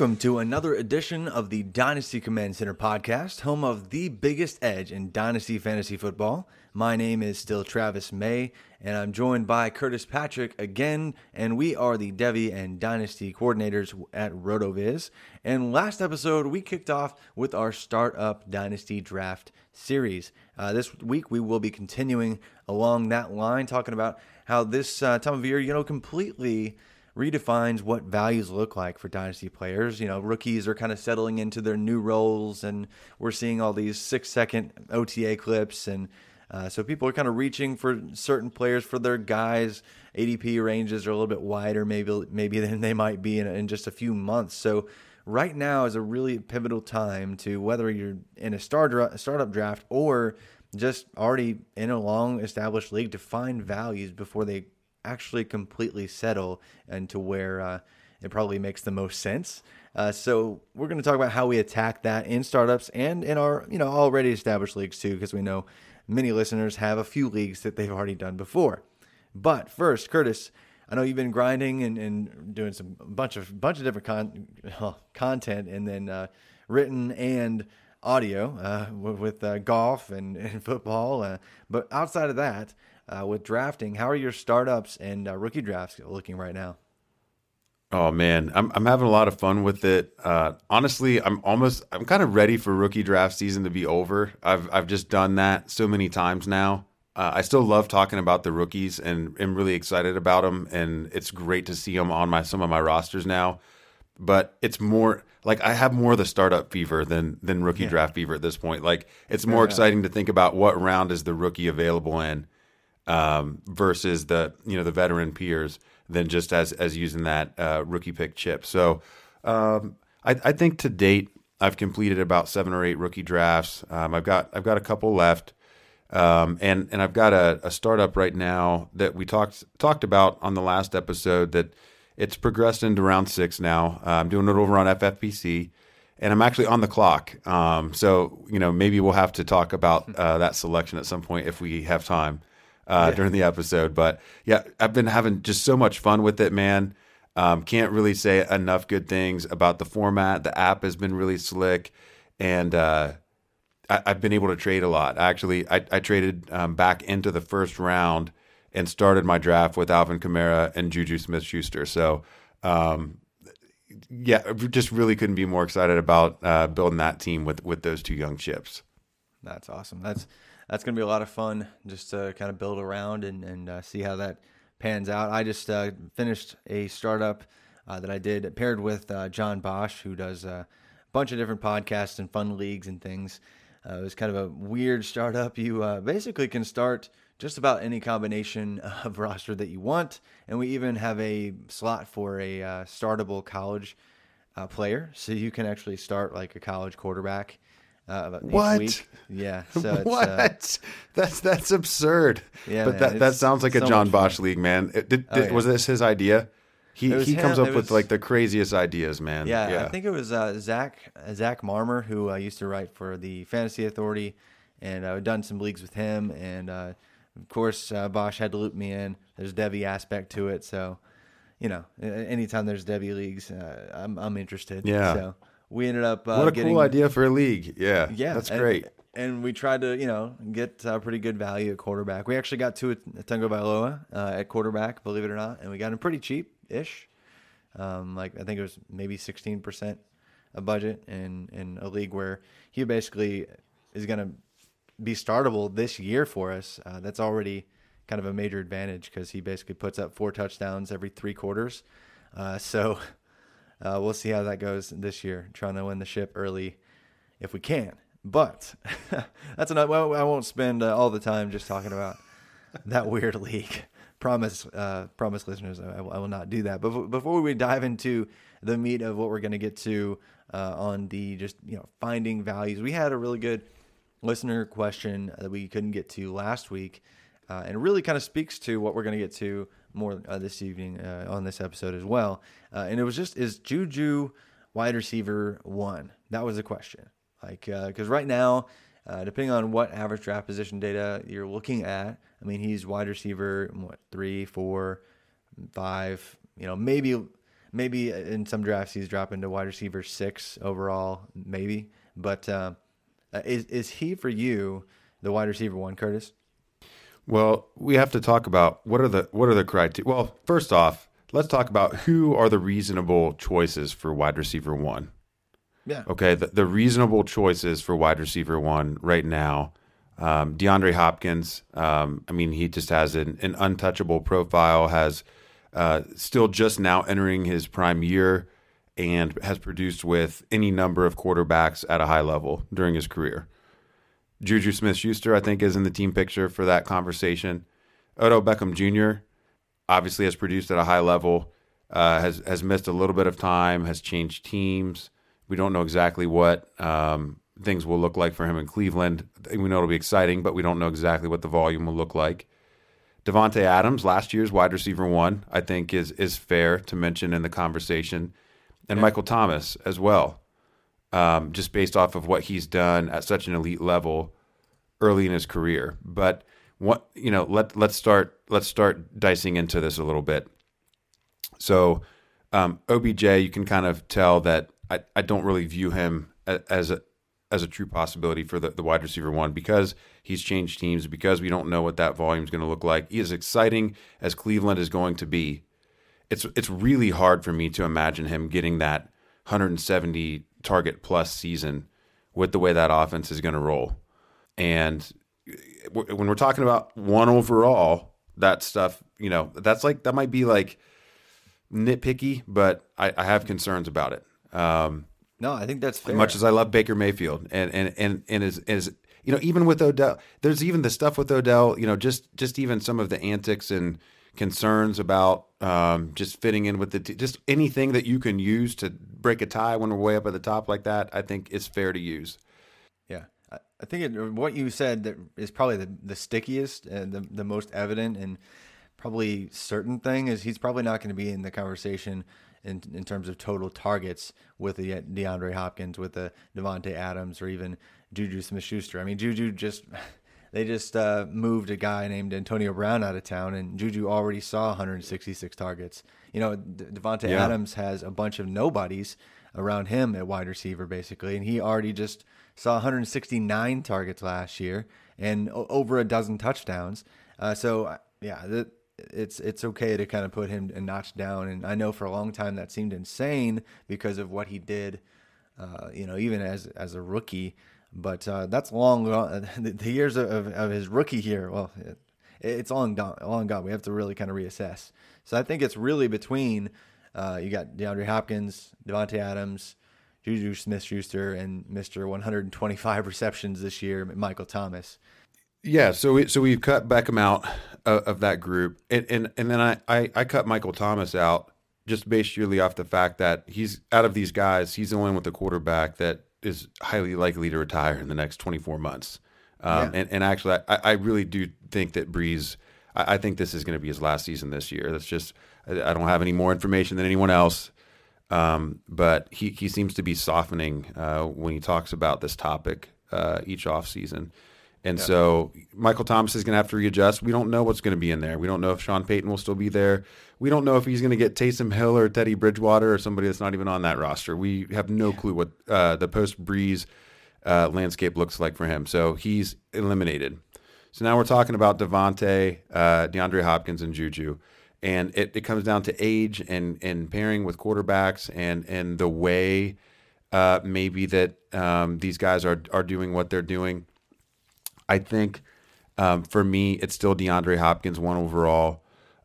Welcome to another edition of the Dynasty Command Center podcast, home of the biggest edge in Dynasty Fantasy Football. My name is still Travis May, and I'm joined by Curtis Patrick again, and we are the Devy and Dynasty coordinators at RotoViz. And last episode, we kicked off with our Startup Dynasty Draft series. Uh, this week, we will be continuing along that line, talking about how this uh, time of year, you know, completely redefines what values look like for dynasty players. You know, rookies are kind of settling into their new roles, and we're seeing all these six second OTA clips. And uh, so people are kind of reaching for certain players for their guys. ADP ranges are a little bit wider, maybe maybe than they might be in, in just a few months. So right now is a really pivotal time to whether you're in a start startup draft or just already in a long established league to find values before they actually completely settle and to where uh, it probably makes the most sense. Uh, so we're going to talk about how we attack that in startups and in our you know already established leagues too, because we know many listeners have a few leagues that they've already done before. But first, Curtis, I know you've been grinding and, and doing some bunch of bunch of different con- content, and then uh, written and audio uh, with uh, golf and, and football. Uh, but outside of that, uh, with drafting. How are your startups and uh, rookie drafts looking right now? Oh man, I'm I'm having a lot of fun with it. Uh, honestly, I'm almost I'm kind of ready for rookie draft season to be over. I've I've just done that so many times now. Uh, I still love talking about the rookies and am really excited about them, and it's great to see them on my some of my rosters now. But it's more like I have more of the startup fever than than rookie yeah. draft fever at this point. Like it's more yeah. exciting to think about what round is the rookie available in um, versus the you know the veteran peers than just as as using that uh, rookie pick chip. So um, I, I, think to date I've completed about seven or eight rookie drafts. Um, I've got I've got a couple left, um, and and I've got a, a, startup right now that we talked talked about on the last episode that it's progressed into round six now. Uh, I'm doing it over on FFPC. And I'm actually on the clock, um, so you know maybe we'll have to talk about uh, that selection at some point if we have time uh, yeah. during the episode. But yeah, I've been having just so much fun with it, man. Um, can't really say enough good things about the format. The app has been really slick, and uh, I, have been able to trade a lot. Actually, I, I traded um, back into the first round and started my draft with Alvin Kamara and Juju Smith Schuster. So, um, yeah, just really couldn't be more excited about uh, building that team with with those two young chips. That's awesome. That's that's going to be a lot of fun just to kind of build around and, and uh, see how that pans out. I just uh, finished a startup uh, that I did paired with uh, John Bosch, who does a bunch of different podcasts and fun leagues and things. Uh, it was kind of a weird startup. You uh, basically can start just about any combination of roster that you want, and we even have a slot for a startable college player, so you can actually start like a college quarterback. Uh, what? Week. Yeah. So what? Uh, that's that's absurd. Yeah, but man, that that sounds like so a John Bosch fun. league, man. It, did, oh, yeah. Was this his idea? He he him, comes up was, with like the craziest ideas, man. Yeah, yeah. I think it was uh, Zach Zach Marmer who uh, used to write for the Fantasy Authority, and I've done some leagues with him, and uh, of course uh, Bosch had to loop me in. There's Devy aspect to it, so you know, anytime there's Devy leagues, uh, I'm I'm interested. Yeah. So we ended up uh, what a getting, cool idea for a league. Yeah, yeah, that's and, great. And we tried to, you know, get uh, pretty good value at quarterback. We actually got Tua Tagovailoa uh, at quarterback, believe it or not, and we got him pretty cheap ish. Um, like I think it was maybe sixteen percent a budget in in a league where he basically is going to be startable this year for us. Uh, that's already kind of a major advantage because he basically puts up four touchdowns every three quarters. Uh, so uh, we'll see how that goes this year, trying to win the ship early if we can. But that's enough. Well, I won't spend uh, all the time just talking about that weird league. promise, uh, promise listeners, I, I, will not do that. But before we dive into the meat of what we're going to get to uh, on the just you know finding values, we had a really good listener question that we couldn't get to last week, uh, and really kind of speaks to what we're going to get to more uh, this evening uh, on this episode as well. Uh, and it was just is Juju wide receiver one? That was the question. Like because uh, right now, uh, depending on what average draft position data you're looking at, I mean he's wide receiver what three, four, five. You know maybe maybe in some drafts he's dropping to wide receiver six overall, maybe. But uh, is is he for you the wide receiver one, Curtis? Well, we have to talk about what are the what are the criteria. Well, first off, let's talk about who are the reasonable choices for wide receiver one. Yeah. Okay. The, the reasonable choices for wide receiver one right now. Um, DeAndre Hopkins. Um, I mean, he just has an, an untouchable profile. Has uh, still just now entering his prime year, and has produced with any number of quarterbacks at a high level during his career. Juju Smith Schuster, I think, is in the team picture for that conversation. Odell Beckham Jr. obviously has produced at a high level, uh, has has missed a little bit of time, has changed teams. We don't know exactly what um, things will look like for him in Cleveland. We know it'll be exciting, but we don't know exactly what the volume will look like. Davante Adams, last year's wide receiver one, I think is is fair to mention in the conversation, and yeah. Michael Thomas as well um, just based off of what he's done at such an elite level early in his career. But what you know, let let's start let's start dicing into this a little bit. So um, OBJ, you can kind of tell that I, I don't really view him as a as a true possibility for the, the wide receiver one because he's changed teams because we don't know what that volume is going to look like. He is exciting as Cleveland is going to be. It's it's really hard for me to imagine him getting that 170 target plus season with the way that offense is going to roll. And when we're talking about one overall, that stuff, you know, that's like, that might be like nitpicky, but I, I have concerns about it. Um, no, I think that's fair. As much as I love Baker Mayfield and, and, and, and is, is, you know, even with Odell, there's even the stuff with Odell, you know, just, just even some of the antics and, concerns about um, just fitting in with the t- just anything that you can use to break a tie when we're way up at the top like that. I think it's fair to use. Yeah, I think it, what you said that is probably the, the stickiest and the the most evident and probably certain thing is he's probably not going to be in the conversation in in terms of total targets with the DeAndre Hopkins, with the Davante Adams, or even Juju Smith-Schuster. I mean, Juju just they just uh, moved a guy named Antonio Brown out of town, and Juju already saw 166 targets. You know, Davante yeah. Adams has a bunch of nobodies around him at wide receiver, basically, and he already just saw 169 targets last year and over a dozen touchdowns. Uh, so, yeah, it's it's okay to kind of put him a notch down. And I know for a long time that seemed insane because of what he did. Uh, you know, even as as a rookie, but uh, that's long. Uh, the, the, years of, of, his rookie year, well, it's long gone. Long gone. We have to really kind of reassess. So I think it's really between uh, you got DeAndre Hopkins, Davante Adams, Juju Smith-Schuster, and Mister 125 receptions this year, Michael Thomas. Yeah, so we so we've cut Beckham out of, of that group, and and and then I, I I cut Michael Thomas out just based purely off the fact that he's out of these guys, he's the one with the quarterback that is highly likely to retire in the next 24 months. Um, yeah. and, and actually, I, I really do think that Brees, I, I think this is going to be his last season this year. That's just, I, I don't have any more information than anyone else. Um, but he, he seems to be softening uh, when he talks about this topic uh, each offseason. And yeah. so Michael Thomas is going to have to readjust. We don't know what's going to be in there. We don't know if Sean Payton will still be there. We don't know if he's going to get Taysom Hill or Teddy Bridgewater or somebody that's not even on that roster. We have no clue what uh, the post Brees uh, landscape looks like for him. So he's eliminated. So now we're talking about Davante, uh, DeAndre Hopkins, and Juju. And it, it comes down to age and, and pairing with quarterbacks and, and the way uh, maybe that um, these guys are, are doing what they're doing I think um, for me, it's still DeAndre Hopkins, one overall.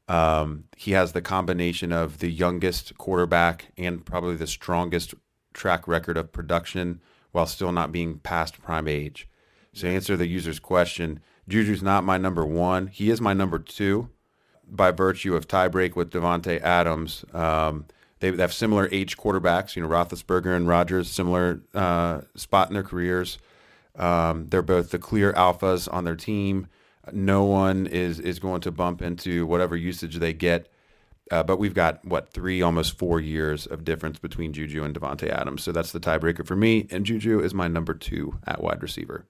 Um, he has the combination of the youngest quarterback and probably the strongest track record of production while still not being past prime age. So, to answer the user's question, Juju's not my number one. He is my number two by virtue of tiebreak with Davante Adams. Um, they have similar age quarterbacks. You know, Roethlisberger and Rodgers, similar uh, spot in their careers. Um, they're both the clear alphas on their team. No one is is going to bump into whatever usage they get. Uh, but we've got what three, almost four years of difference between Juju and Davante Adams. So that's the tiebreaker for me. And Juju is my number two at wide receiver.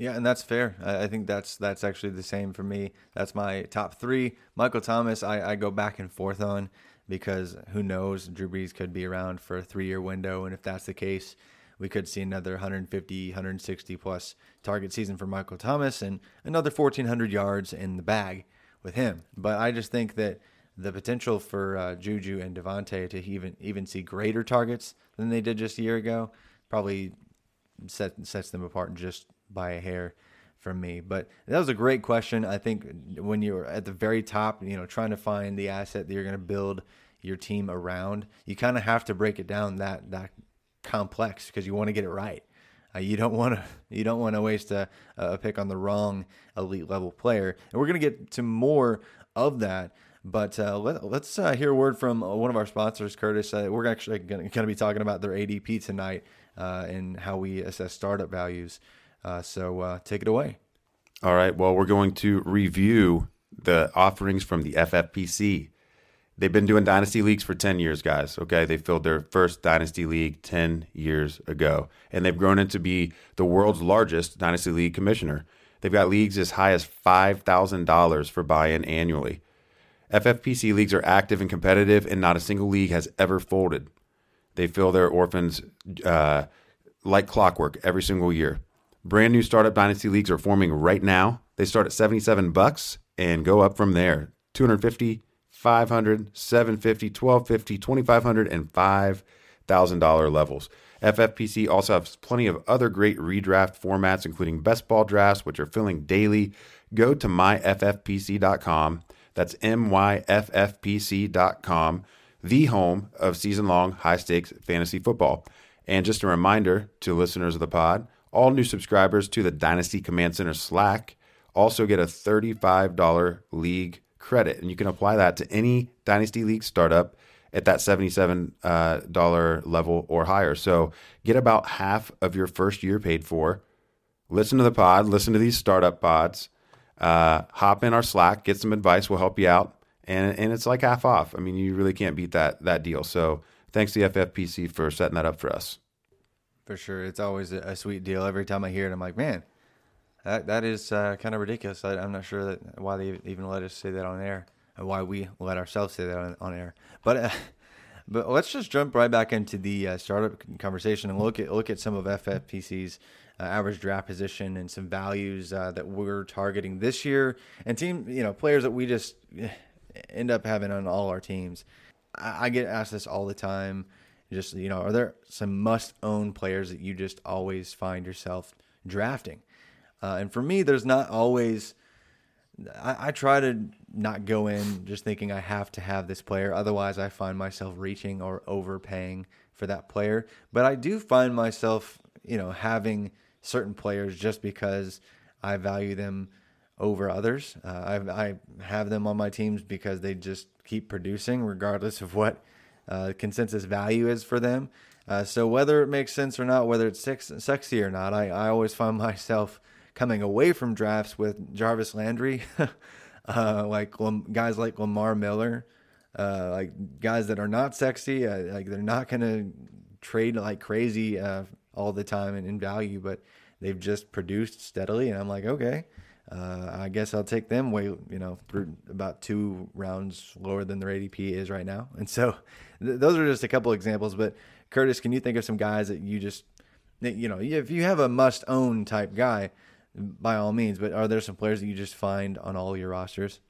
Yeah, and that's fair. I, think that's that's actually the same for me. That's my top three. Michael Thomas, I, I go back and forth on because who knows? Drew Brees could be around for a three year window, and if that's the case, we could see another 150, 160 plus target season for Michael Thomas and another 1,400 yards in the bag with him. But I just think that the potential for uh, Juju and Davante to even even see greater targets than they did just a year ago probably set, sets them apart just by a hair from me. But that was a great question. I think when you're at the very top, you know, trying to find the asset that you're going to build your team around, you kind of have to break it down that that complex because you want to get it right. Uh, you don't want to you don't want to waste a, a pick on the wrong elite level player. And we're going to get to more of that. But uh, let, us uh, hear a word from one of our sponsors, Curtis. Uh, we're actually going to be talking about their ADP tonight uh, and how we assess startup values. Uh, so take it away. All right. Well, we're going to review the offerings from the FFPC. They've been doing dynasty leagues for 10 years, guys. Okay. They filled their first dynasty league 10 years ago, and they've grown into be the world's largest dynasty league commissioner. They've got leagues as high as $5,000 for buy in annually. FFPC leagues are active and competitive, and not a single league has ever folded. They fill their orphans uh, like clockwork every single year. Brand new startup dynasty leagues are forming right now. They start at 77 bucks and go up from there. 250 500 750 1250 2500 and $5,000 levels. FFPC also has plenty of other great redraft formats, including best ball drafts, which are filling daily. Go to myffpc.com. That's myffpc.com, the home of season long high stakes fantasy football. And just a reminder to listeners of the pod all new subscribers to the Dynasty Command Center Slack also get a $35 league credit, and you can apply that to any Dynasty League startup at that $77 uh, level or higher. So get about half of your first year paid for. Listen to the pod, listen to these startup pods, uh, hop in our Slack, get some advice, we'll help you out. And, and it's like half off. I mean, you really can't beat that that deal. So thanks to FFPC for setting that up for us. For sure. It's always a, sweet deal. Every time I hear it, I'm like, man, that that is uh, kind of ridiculous. I, am not sure that why they even let us say that on air, and why we let ourselves say that on, on air. But uh, but let's just jump right back into the uh, startup conversation and look at look at some of FFPC's uh, average draft position and some values uh, that we're targeting this year, and team you know players that we just eh, end up having on all our teams. I, I get asked this all the time. Just you know, are there some must-own players that you just always find yourself drafting? Uh, and for me, there's not always I, I try to not go in just thinking I have to have this player. Otherwise, I find myself reaching or overpaying for that player. But I do find myself, you know, having certain players just because I value them over others. Uh, I, I have them on my teams because they just keep producing regardless of what uh, consensus value is for them. Uh, so whether it makes sense or not, whether it's sex, sexy or not, I, I always find myself coming away from drafts with Jarvis Landry, uh, like guys like Lamar Miller, uh, like guys that are not sexy, uh, like they're not going to trade like crazy uh, all the time and in value, but they've just produced steadily, and I'm like, okay. Uh, I guess I'll take them way, you know, about two rounds lower than their ADP is right now. And so th- those are just a couple examples. But Curtis, can you think of some guys that you just, you know, if you have a must own type guy, by all means. But are there some players that you just find on all your rosters?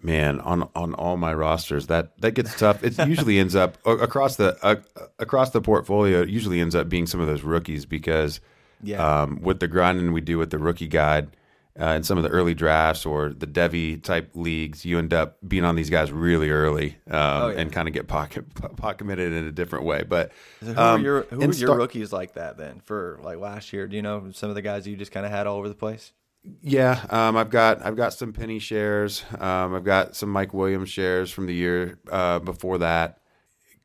Man, on on all my rosters, that that gets tough. It usually ends up across the uh, across the portfolio. It usually ends up being some of those rookies because, yeah. um, with the grinding we do with the rookie guide, uh, in some of the early drafts or the Devy type leagues, you end up being on these guys really early um, oh, yeah. and kind of get pocket pocket committed in a different way. But so who um, are your who are your rookies like that then for like last year? Do you know some of the guys you just kind of had all over the place? Yeah, um, I've got I've got some Penny shares. Um, I've got some Mike Williams shares from the year uh, before that.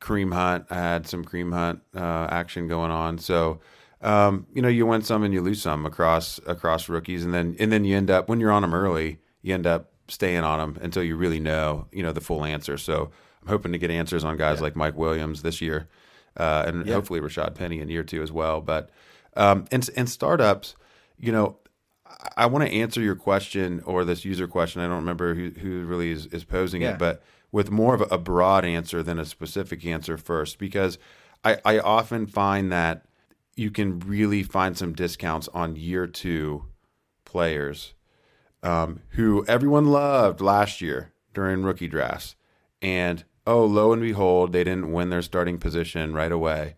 Kareem Hunt, I had some Kareem Hunt uh, action going on. So um, you know, you win some and you lose some across across rookies, and then and then you end up when you're on them early, you end up staying on them until you really know you know the full answer. So I'm hoping to get answers on guys yeah. like Mike Williams this year, uh, and yeah. hopefully Rashad Penny in year two as well. But um, and and startups, you know, I want to answer your question or this user question. I don't remember who, who really is, is posing yeah. it, but with more of a broad answer than a specific answer first, because I, I often find that you can really find some discounts on year two players um, who everyone loved last year during rookie drafts. And oh, lo and behold, they didn't win their starting position right away.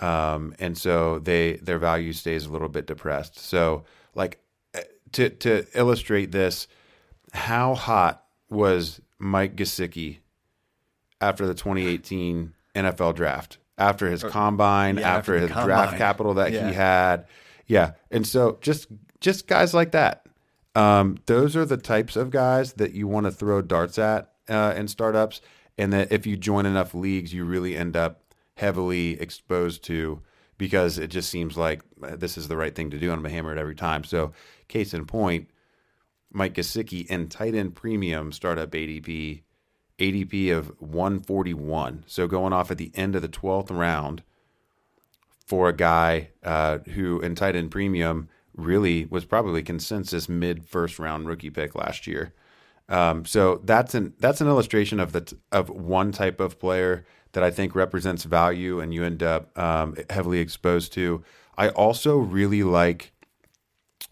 Um, and so they their value stays a little bit depressed. So, like eh, to to illustrate this, how hot was Mike Gesicki after the 2018 NFL draft? After his combine, yeah, after, after his combine. draft capital that yeah. he had. Yeah. And so just just guys like that. Um, those are the types of guys that you want to throw darts at uh, in startups. And that if you join enough leagues, you really end up heavily exposed to because it just seems like uh, this is the right thing to do. I'm going to hammer it every time. So, case in point, Mike Gesicki and tight end premium startup ADP ADP of 141. So going off at the end of the 12th round for a guy uh, who in tight end premium really was probably consensus mid first round rookie pick last year. Um, so that's an that's an illustration of the t- of one type of player that I think represents value, and you end up um, heavily exposed to. I also really like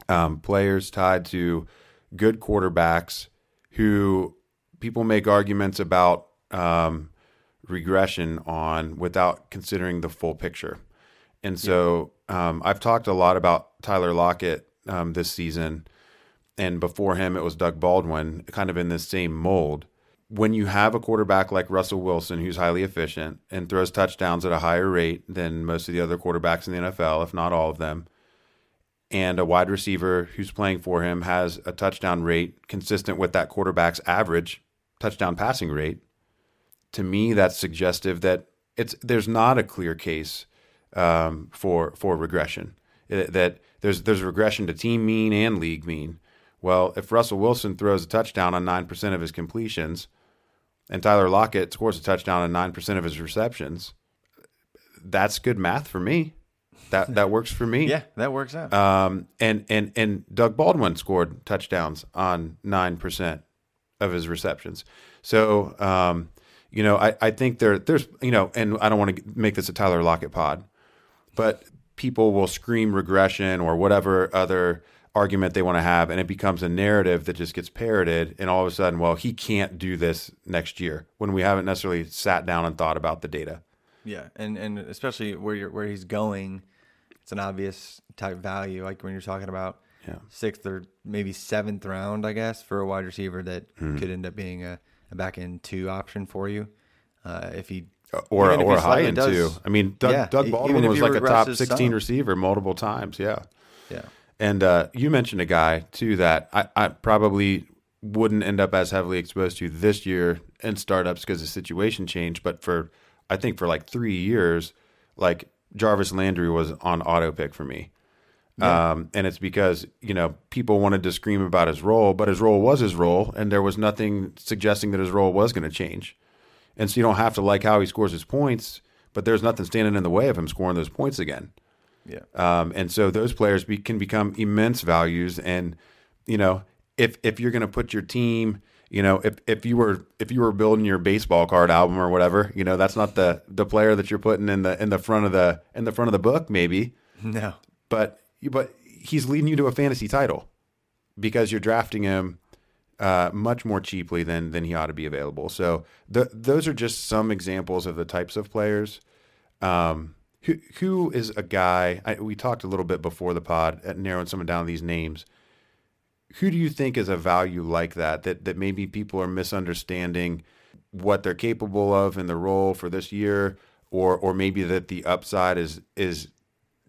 um, players tied to good quarterbacks who people make arguments about um, regression on without considering the full picture. And so yeah. um, I've talked a lot about Tyler Lockett um, this season, and before him it was Doug Baldwin, kind of in the same mold. When you have a quarterback like Russell Wilson, who's highly efficient and throws touchdowns at a higher rate than most of the other quarterbacks in the NFL, if not all of them, and a wide receiver who's playing for him has a touchdown rate consistent with that quarterback's average touchdown passing rate, to me that's suggestive that it's there's not a clear case um, for for regression. It, that there's there's regression to team mean and league mean. Well, if Russell Wilson throws a touchdown on nine percent of his completions, and Tyler Lockett scores a touchdown on nine percent of his receptions, that's good math for me. That that works for me. yeah, that works out. Um, and and and Doug Baldwin scored touchdowns on nine percent of his receptions. So, um, you know, I, I think there there's you know, and I don't want to make this a Tyler Lockett pod, but people will scream regression or whatever other argument they want to have, and it becomes a narrative that just gets parroted, and all of a sudden, well, he can't do this next year when we haven't necessarily sat down and thought about the data. Yeah, and and especially where you're where he's going, it's an obvious type value, like when you're talking about Yeah. sixth or maybe seventh round, I guess, for a wide receiver that Hmm. could end up being a, a back end two option for you. Uh, if he or even if or he high end does- too. I mean, Doug, Yeah, Doug Baldwin was like a top 16 some. receiver multiple times. Yeah. Yeah. And uh, you mentioned a guy too that I, I probably wouldn't end up as heavily exposed to this year in startups because the situation changed. But for I think for like three years, like Jarvis Landry was on auto pick for me. Um, and it's because you know people wanted to scream about his role, but his role was his role, and there was nothing suggesting that his role was going to change. And so you don't have to like how he scores his points, but there's nothing standing in the way of him scoring those points again. Yeah. Um, and so those players be, can become immense values. And you know, if if you're going to put your team, you know, if if you were if you were building your baseball card album or whatever, you know, that's not the the player that you're putting in the in the front of the in the front of the book, maybe. No. But but he's leading you to a fantasy title because you're drafting him uh, much more cheaply than than he ought to be available. So the, those are just some examples of the types of players. Um, who who is a guy? I, we talked a little bit before the pod, at narrowing some down these names. Who do you think is a value like that? That that maybe people are misunderstanding what they're capable of in the role for this year, or or maybe that the upside is is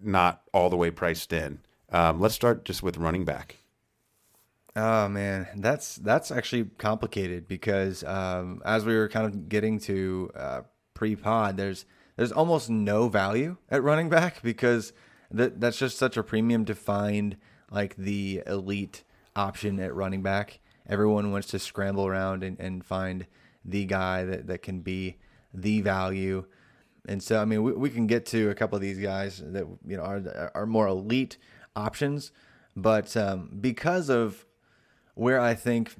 not all the way priced in. Um, let's start just with running back. Oh man, that's that's actually complicated because um, as we were kind of getting to uh, pre-pod, there's there's almost no value at running back because that that's just such a premium to find like the elite option at running back. Everyone wants to scramble around and, and find the guy that, that can be the value. And so, I mean, we, we can get to a couple of these guys that you know are are more elite options, but um, because of where I think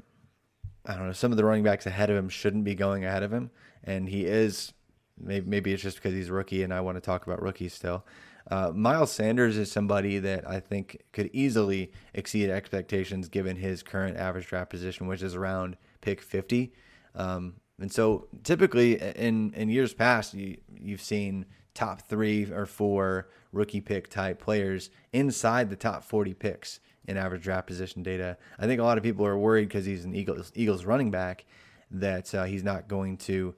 I don't know some of the running backs ahead of him shouldn't be going ahead of him, and he is. Maybe, maybe it's just because he's rookie, and I want to talk about rookies still. Uh, Miles Sanders is somebody that I think could easily exceed expectations given his current average draft position, which is around pick 50. Um, and so typically in, in years past, you, you've seen top three or four rookie pick type players inside the top 40 picks in average draft position data. I think a lot of people are worried because he's an Eagles, Eagles running back that uh, he's not going to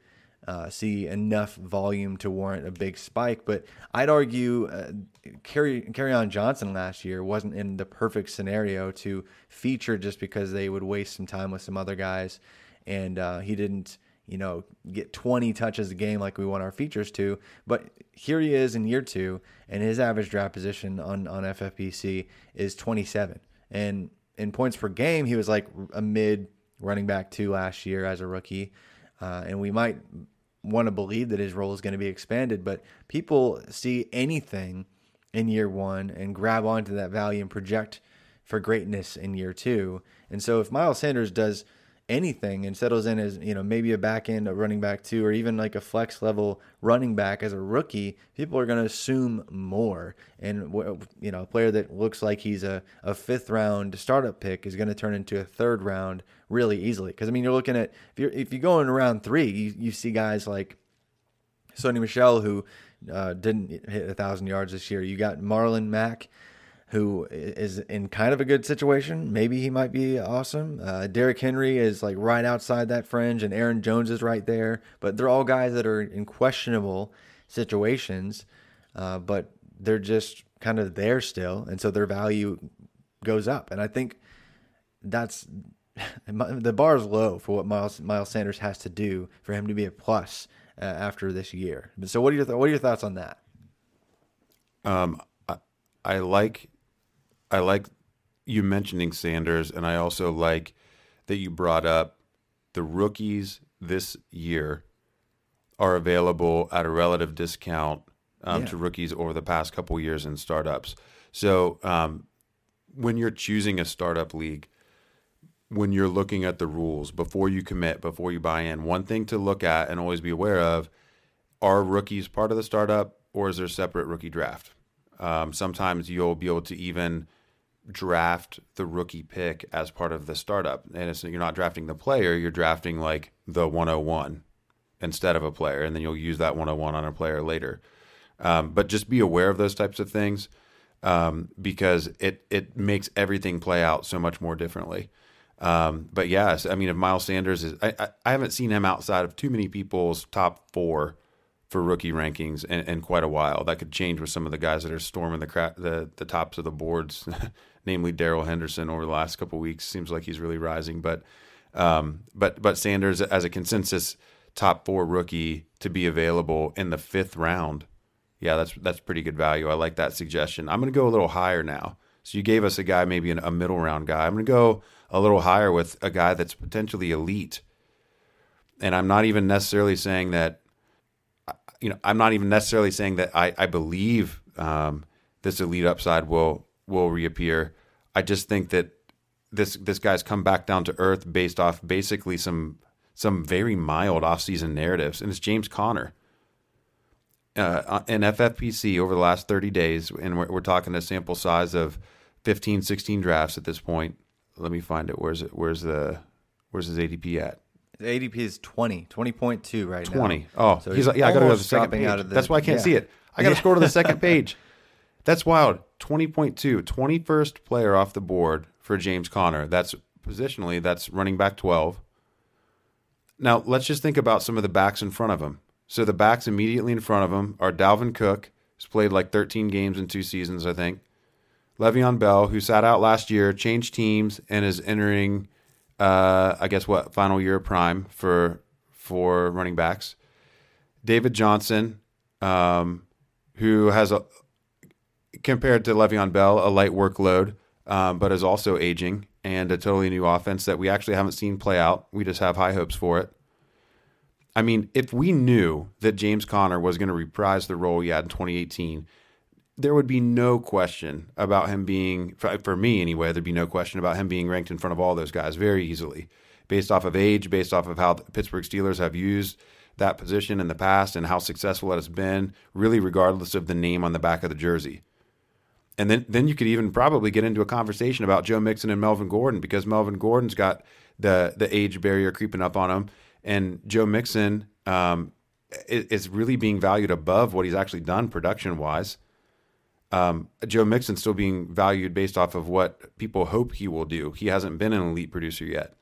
uh, see enough volume to warrant a big spike. But I'd argue uh, Carry Kerryon Johnson last year wasn't in the perfect scenario to feature just because they would waste some time with some other guys, and uh, he didn't. You know, get 20 touches a game like we want our features to. But here he is in year two, and his average draft position on, on FFPC is 27. And in points per game, he was like a mid running back two last year as a rookie. Uh, and we might want to believe that his role is going to be expanded, but people see anything in year one and grab onto that value and project for greatness in year two. And so if Miles Sanders does anything and settles in as you know maybe a back end a running back two or even like a flex level running back as a rookie people are going to assume more. And you know a player that looks like he's a, a fifth round startup pick is going to turn into a third round really easily. Because i mean you're looking at if you're if you go in round three you, you see guys like Sony Michel who uh, didn't hit a thousand yards this year. You got Marlon Mack who is in kind of a good situation. Maybe he might be awesome. Uh, Derrick Henry is like right outside that fringe, and Aaron Jones is right there. But they're all guys that are in questionable situations, uh, but they're just kind of there still, and so their value goes up. And I think that's the bar is low for what Miles Miles Sanders has to do for him to be a plus uh, after this year. So, what are your th- what are your thoughts on that? Um, I, I like I like you mentioning Sanders, and I also like that you brought up the rookies this year are available at a relative discount um, Yeah. to rookies over the past couple years in startups. So um, when you're choosing a startup league, when you're looking at the rules before you commit, before you buy in, one thing to look at and always be aware of are rookies part of the startup or is there a separate rookie draft? Um, sometimes you'll be able to even draft the rookie pick as part of the startup. And it's, you're not drafting the player, you're drafting like the 101 instead of a player. And then you'll use that 101 on a player later. Um, but just be aware of those types of things. um, because it it makes everything play out so much more differently. Um, but yes, I mean, if Miles Sanders is, I, I, I, haven't seen him outside of too many people's top four for rookie rankings in, in, quite a while. That could change with some of the guys that are storming the cra- the, the tops of the boards, namely Darrell Henderson over the last couple weeks. Seems like he's really rising, but um, but but Sanders as a consensus top four rookie to be available in the fifth round. Yeah, that's that's pretty good value. I like that suggestion. I'm going to go a little higher now. So you gave us a guy, maybe an, a middle round guy. I'm going to go a little higher with a guy that's potentially elite. And I'm not even necessarily saying that, you know, I'm not even necessarily saying that I, I believe um, this elite upside will will reappear. I just think that this this guy's come back down to earth based off basically some some very mild offseason narratives, and it's James Conner. Uh, in FFPC over the last 30 days, and we're, we're talking a sample size of 15, 16 drafts at this point. Let me find it. Where's it? Where's the? Where's his ADP at? The ADP is 20, 20.2 right 20. now. 20. Oh, so he's, like, yeah, I got to go to the second page. The, That's why I can't yeah. see it. I got to yeah. scroll to the second page. That's wild. 20.2, 21st player off the board for James Conner. That's positionally, that's running back 12. Now, let's just think about some of the backs in front of him. So the backs immediately in front of him are Dalvin Cook, who's played like 13 games in two seasons, I think. Le'Veon Bell, who sat out last year, changed teams, and is entering, uh, I guess, what final year of prime for for running backs. David Johnson, um, who has a compared to Le'Veon Bell a light workload, um, but is also aging and a totally new offense that we actually haven't seen play out. We just have high hopes for it. I mean, if we knew that James Conner was going to reprise the role he had in 2018 there would be no question about him being, for me anyway, there'd be no question about him being ranked in front of all those guys very easily, based off of age, based off of how the Pittsburgh Steelers have used that position in the past and how successful it has been, really regardless of the name on the back of the jersey. And then, then you could even probably get into a conversation about Joe Mixon and Melvin Gordon because Melvin Gordon's got the the age barrier creeping up on him, and Joe Mixon um, is really being valued above what he's actually done production wise um, Joe Mixon still being valued based off of what people hope he will do. He hasn't been an elite producer yet.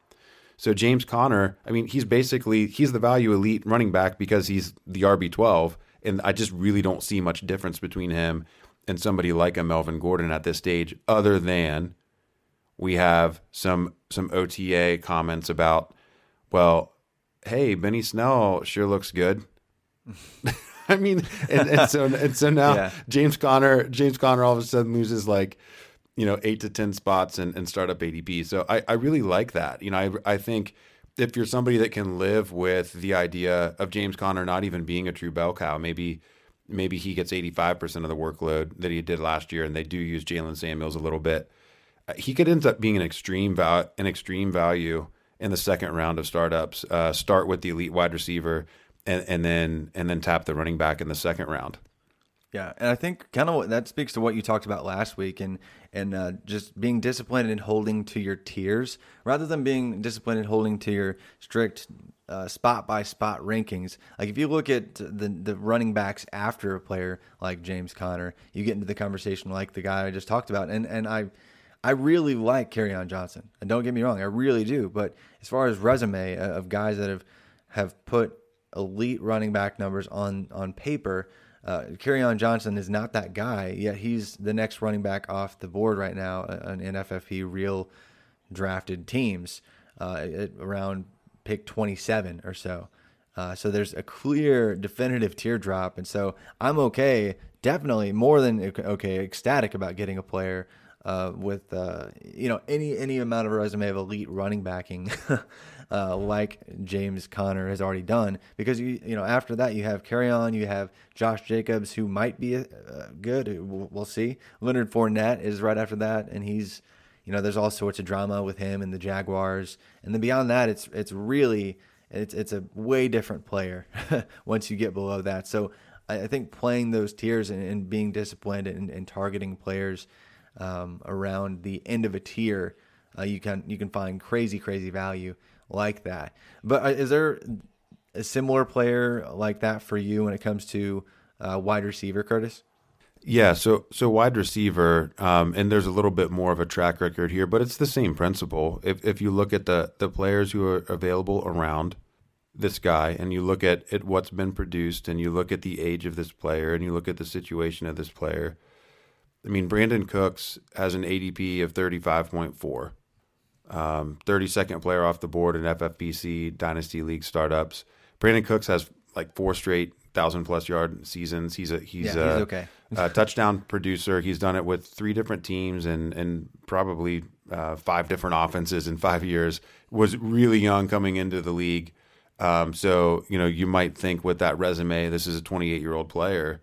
So James Conner, I mean, he's basically he's the value elite running back because he's the RB twelve, and I just really don't see much difference between him and somebody like a Melvin Gordon at this stage, other than we have some some OTA comments about, well, hey, Benny Snell sure looks good. I mean, and, and so and so now yeah. James Conner, James Conner, all of a sudden loses like you know eight to ten spots and, and startup ADP. So I, I really like that. You know, I I think if you're somebody that can live with the idea of James Conner not even being a true bell cow, maybe maybe he gets 85% of the workload that he did last year, and they do use Jaylen Samuels a little bit. Uh, he could end up being an extreme val- an extreme value in the second round of startups. Uh, start with the elite wide receiver and, and then and then tap the running back in the second round. Yeah, and I think kind of that speaks to what you talked about last week, and and uh, just being disciplined in holding to your tiers rather than being disciplined in holding to your strict uh, spot by spot rankings. Like if you look at the the running backs after a player like James Conner, you get into the conversation like the guy I just talked about, and and I. I really like on Johnson, and don't get me wrong, I really do. But as far as resume of guys that have have put elite running back numbers on on paper. Uh, on Johnson is not that guy, yet he's the next running back off the board right now in FFP real drafted teams uh, around pick 27 or so. Uh, so there's a clear, definitive teardrop, and so I'm okay, definitely more than okay, ecstatic about getting a player uh, with uh, you know any any amount of resume of elite running backing uh, like James Conner has already done. Because you you know after that you have Kerryon, you have Josh Jacobs who might be uh, good. We'll, we'll, see. Leonard Fournette is right after that, and he's you know there's all sorts of drama with him and the Jaguars. And then beyond that, it's it's really it's it's a way different player once you get below that. So I, I think playing those tiers and, and being disciplined and, and targeting players um, around the end of a tier, uh, you can you can find crazy crazy value like that. But uh, is there a similar player like that for you when it comes to uh, wide receiver, Curtis? Yeah, so so wide receiver, um, and there's a little bit more of a track record here, but it's the same principle. If if you look at the the players who are available around this guy, and you look at at what's been produced, and you look at the age of this player, and you look at the situation of this player. I mean, Brandin Cooks has an ADP of 35.4, um, 32nd player off the board in FFPC Dynasty League startups. Brandin Cooks has like four straight thousand plus yard seasons. He's a he's, Yeah, a, he's okay. a touchdown producer. He's done it with three different teams and and probably uh, five different offenses in five years. Was really young coming into the league. Um, so you know you might think with that resume, this is a 28 year old player,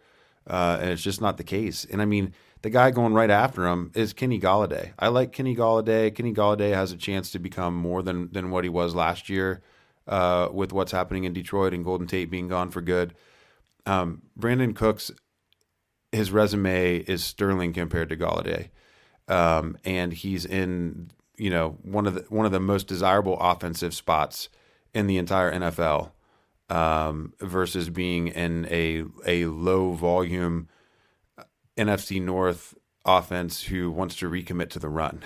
uh, and it's just not the case. And I mean, the guy going right after him is Kenny Golladay. I like Kenny Golladay. Kenny Golladay has a chance to become more than than what he was last year uh, with what's happening in Detroit and Golden Tate being gone for good. Um, Brandin Cooks, his resume is sterling compared to Golladay, um, and he's in you know one of the one of the most desirable offensive spots in the entire NFL um, versus being in a a low volume NFC North offense who wants to recommit to the run.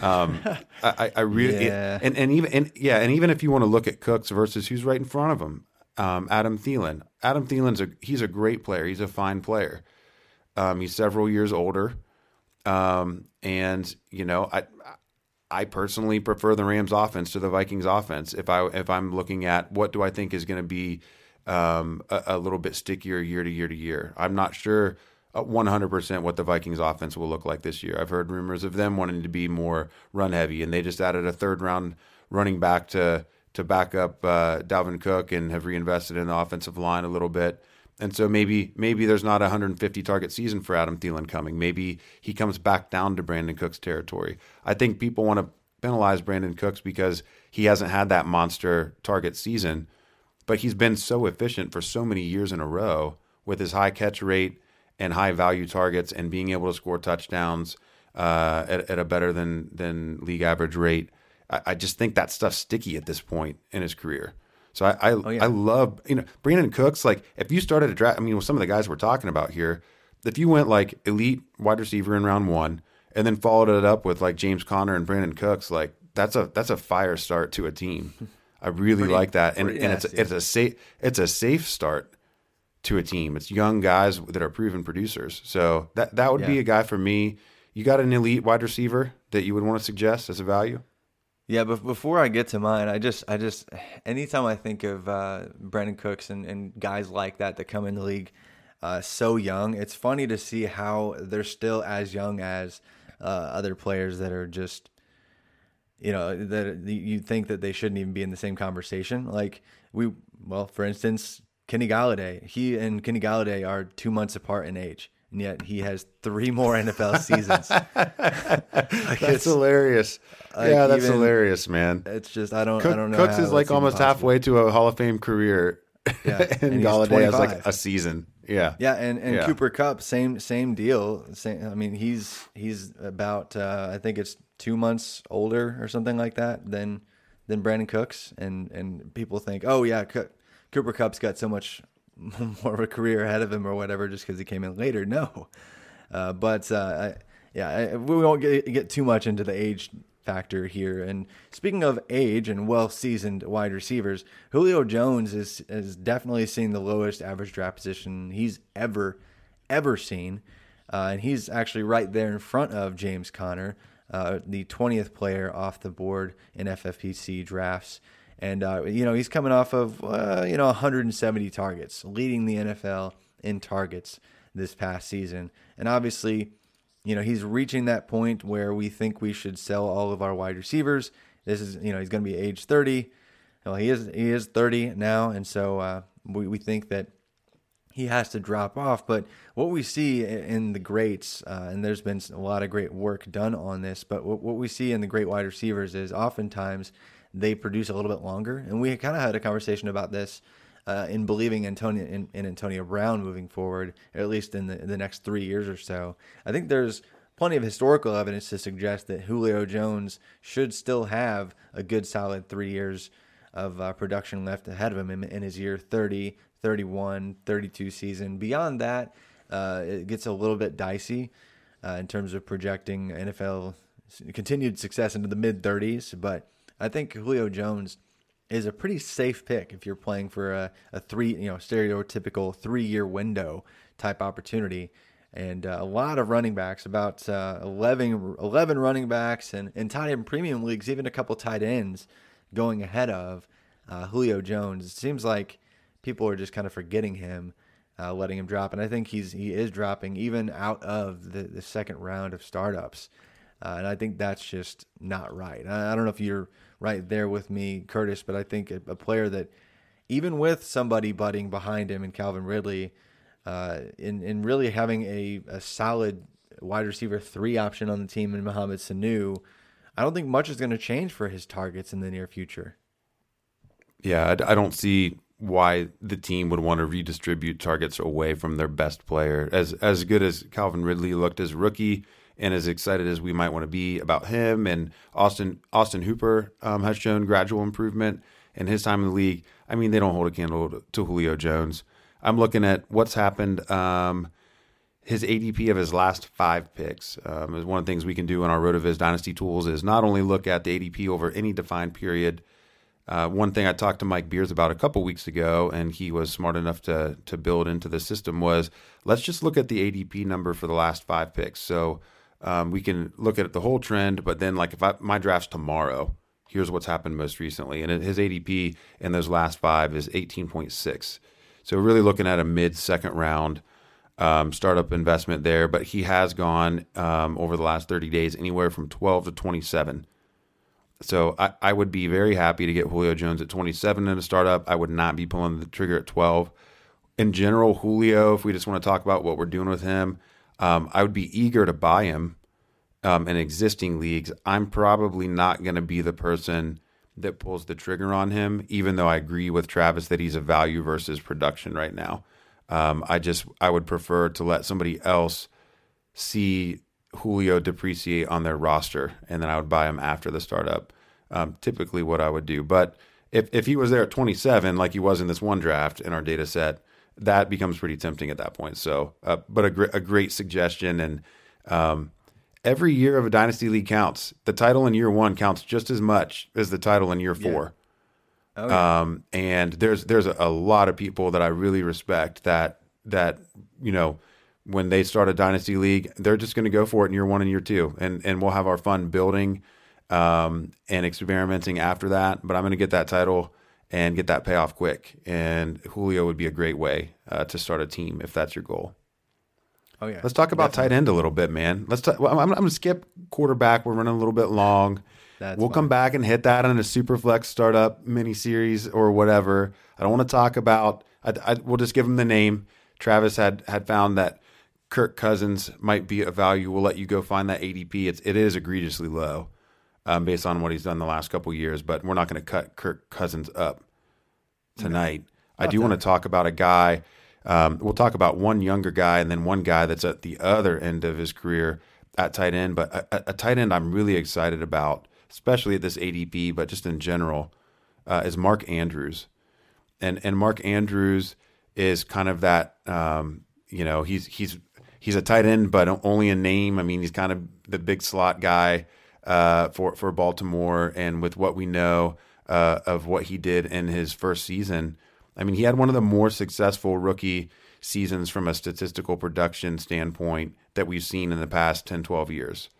Um, I, I really Yeah. and and even and yeah, and even if you want to look at Cooks versus who's right in front of him, um, Adam Thielen. Adam Thielen's a he's a great player. He's a fine player. Um, he's several years older, um, and you know I I personally prefer the Rams offense to the Vikings offense. If I if I'm looking at what do I think is going to be um, a, a little bit stickier year to year to year, I'm not sure. uh, 100% what the Vikings offense will look like this year. I've heard rumors of them wanting to be more run heavy, and they just added a third round running back to to back up uh, Dalvin Cook and have reinvested in the offensive line a little bit. And so maybe maybe there's not a 150 target season for Adam Thielen coming. Maybe he comes back down to Brandin Cooks territory. I think people want to penalize Brandin Cooks because he hasn't had that monster target season, but he's been so efficient for so many years in a row with his high catch rate and high value targets and being able to score touchdowns uh, at, at a better than than league average rate. I, I just think that stuff's sticky at this point in his career. So I I, Oh, yeah. I love you know Brandin Cooks. Like if you started a draft, I mean, with some of the guys we're talking about here, if you went like elite wide receiver in round one and then followed it up with like James Conner and Brandin Cooks, like that's a that's a fire start to a team. I really Pretty- like that, and pretty and it's nasty. it's a safe it's a safe start to a team. It's young guys that are proven producers. So that that would be a guy for me. You got an elite wide receiver that you would want to suggest as a value? Yeah, but before I get to mine, I just, I just, anytime I think of uh, Brandin Cooks and, and guys like that that come in the league uh, so young, it's funny to see how they're still as young as uh, other players that are just, you know, that you think that they shouldn't even be in the same conversation. Like we, well, for instance, Kenny Golladay, he and Kenny Golladay are two months apart in age. And yet he has three more NFL seasons. That's it's- hilarious. like, yeah, that's even- hilarious, man. It's just I don't Cook, I don't know. Cooks is like almost possible. halfway to a Hall of Fame career, Yeah, and, and Golladay has like a season. Yeah, Yeah, and, and Yeah. Cooper Kupp, same same deal. Same, I mean, he's he's about uh, I think it's two months older or something like that than than Brandin Cooks, and and people think, oh yeah, Co- Cooper Kupp's got so much more of a career ahead of him or whatever just because he came in later. No, uh, but uh, I, yeah, I, we won't get get too much into the age factor here. And speaking of age and well seasoned wide receivers, Julio Jones is is definitely seeing the lowest average draft position he's ever ever seen, uh, and he's actually right there in front of James Conner, uh, the twentieth player off the board in FFPC drafts. And uh, you know he's coming off of uh, you know 170 targets, leading the NFL in targets this past season. And obviously, you know, he's reaching that point where we think we should sell all of our wide receivers. This is, you know, he's going to be age 30. Well, he is he is 30 now, and so uh, we we think that he has to drop off. But what we see in the greats, uh, and there's been a lot of great work done on this, but what, what we see in the great wide receivers is oftentimes they produce a little bit longer. And we kind of had a conversation about this uh, in believing Antonio in, in Antonio Brown moving forward, at least in the, the next three years or so. I think there's plenty of historical evidence to suggest that Julio Jones should still have a good solid three years of uh, production left ahead of him in, in his year 30, 31, 32 season. Beyond that, uh, it gets a little bit dicey uh, in terms of projecting NFL continued success into the mid 30s. But I think Julio Jones is a pretty safe pick if you're playing for a, a three, you know, stereotypical three year window type opportunity. And uh, a lot of running backs, about uh, 11, 11 running backs, and, and tight end premium leagues, even a couple tight ends going ahead of uh, Julio Jones. It seems like people are just kind of forgetting him, uh, letting him drop, and I think he's he is dropping even out of the, the second round of startups. Uh, and I think that's just not right. I, I, don't know if you're right there with me, Curtis, but I think a, a player that, even with somebody butting behind him and Calvin Ridley, uh, in in really having a, a solid wide receiver three option on the team in Mohamed Sanu, I don't think much is going to change for his targets in the near future. Yeah, I, I don't see why the team would want to redistribute targets away from their best player. As as good as Calvin Ridley looked as rookie, and as excited as we might want to be about him. And Austin Austin Hooper um, has shown gradual improvement in his time in the league. I mean, they don't hold a candle to, Julio Jones. I'm looking at what's happened. Um, his ADP of his last five picks um, is one of the things we can do in our RotoViz Dynasty tools is not only look at the ADP over any defined period. Uh, one thing I talked to Mike Beers about a couple weeks ago, and he was smart enough to to build into the system was let's just look at the ADP number for the last five picks. So um, we can look at the whole trend, but then like if I, my draft's tomorrow, here's what's happened most recently, and his ADP in those last five is 18.6. So really looking at a mid second round um, startup investment there, but he has gone um, over the last 30 days anywhere from 12 to 27. So I, I would be very happy to get Julio Jones at 27 in a startup. I would not be pulling the trigger at 12. In general, Julio, if we just want to talk about what we're doing with him, um, I would be eager to buy him um, in existing leagues. I'm probably not going to be the person that pulls the trigger on him, even though I agree with Travis that he's a value versus production right now. Um, I just I would prefer to let somebody else see Julio depreciate on their roster, and then I would buy him after the startup. Um, typically, what I would do, but if if he was there at 27, like he was in this one draft in our data set, that becomes pretty tempting at that point. So, uh, but a, gr- a great suggestion. And um, every year of a dynasty league counts. The title in year one counts just as much as the title in year four. Yeah. Oh, yeah. Um, and there's there's a, a, lot of people that I really respect that that you know when they start a dynasty league, they're just going to go for it in year one and year two, and and we'll have our fun building um, and experimenting after that. But I'm going to get that title and get that payoff quick. And Julio would be a great way uh, to start a team if that's your goal. Oh yeah. Let's talk about Definitely. tight end a little bit, man. Let's. Talk, well, I'm, I'm going to skip quarterback. We're running a little bit long. That's we'll fine. come back and hit that on a super flex startup mini series or whatever. I don't want to talk about. I, I, we'll just give him the name. Travis had had found that Kirk Cousins might be a value. We'll let you go find that ADP. It's it is egregiously low um, based on what he's done the last couple years. But we're not going to cut Kirk Cousins up tonight. No, I do want to talk about a guy. Um, we'll talk about one younger guy and then one guy that's at the other end of his career at tight end. But a, a tight end I'm really excited about, especially at this ADP, but just in general, uh, is Mark Andrews. And and Mark Andrews is kind of that. Um, you know, he's he's he's a tight end, but only a name. I mean, he's kind of the big slot guy uh, for for Baltimore, and with what we know uh, of what he did in his first season, I mean, he had one of the more successful rookie seasons from a statistical production standpoint that we've seen in the past 10, 12 years.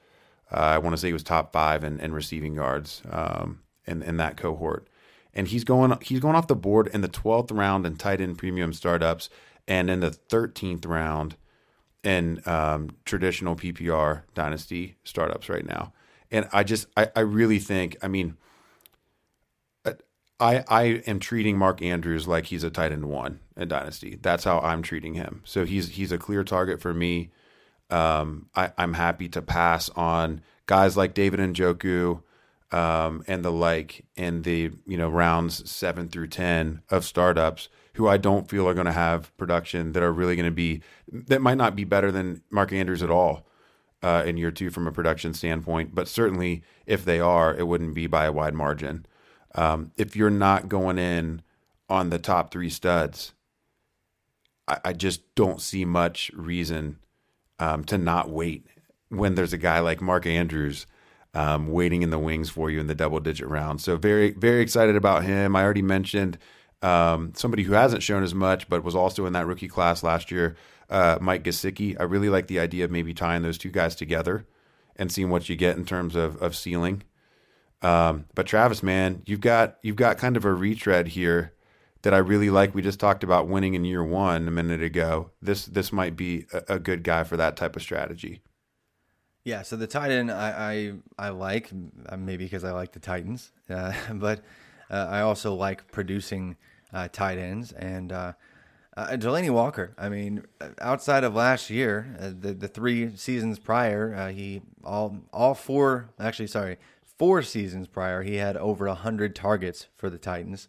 Uh, I want to say he was top five in, in receiving yards um, in, in that cohort. And he's going he's going off the board in the 12th round in tight end premium startups and in the 13th round in um, traditional PPR dynasty startups right now. And I just, I, I really think, I mean, uh, I, I am treating Mark Andrews like he's a tight end one in Dynasty. That's how I'm treating him. So he's he's a clear target for me. Um, I, I'm happy to pass on guys like David Njoku um, and the like in the you know rounds seven through ten of startups who I don't feel are going to have production that are really going to be that might not be better than Mark Andrews at all uh, in year two from a production standpoint, but certainly if they are, it wouldn't be by a wide margin. Um, if you're not going in on the top three studs, I, I just don't see much reason um, to not wait when there's a guy like Mark Andrews um, waiting in the wings for you in the double digit round. So very, very excited about him. I already mentioned um, somebody who hasn't shown as much, but was also in that rookie class last year, uh, Mike Gesicki. I really like the idea of maybe tying those two guys together and seeing what you get in terms of, of ceiling. Um, but Travis, man, you've got you've got kind of a retread here that I really like. We just talked about winning in year one a minute ago. This this might be a, a good guy for that type of strategy. Yeah, so the tight end I I, I like uh, maybe because I like the Titans, uh, but uh, I also like producing uh, tight ends and uh, uh, Delanie Walker. I mean, outside of last year, the the three seasons prior, he all all four actually sorry four seasons prior he had over hundred targets for the Titans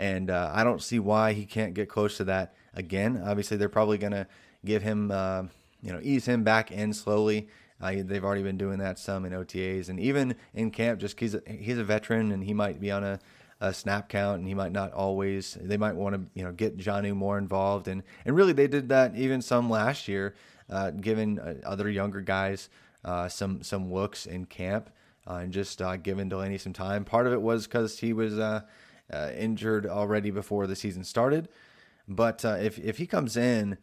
and uh, I don't see why he can't get close to that again. Obviously, they're probably going to give him, uh, you know, ease him back in slowly. Uh, they've already been doing that some in OTAs and even in camp. Just he's a, he's a veteran and he might be on a, a snap count and he might not always. They might want to you know get Jonnu more involved and and really they did that even some last year, uh, giving uh, other younger guys uh, some some looks in camp and just giving Delanie some time. Part of it was because he was uh, injured already before the season started. But uh, if if he comes in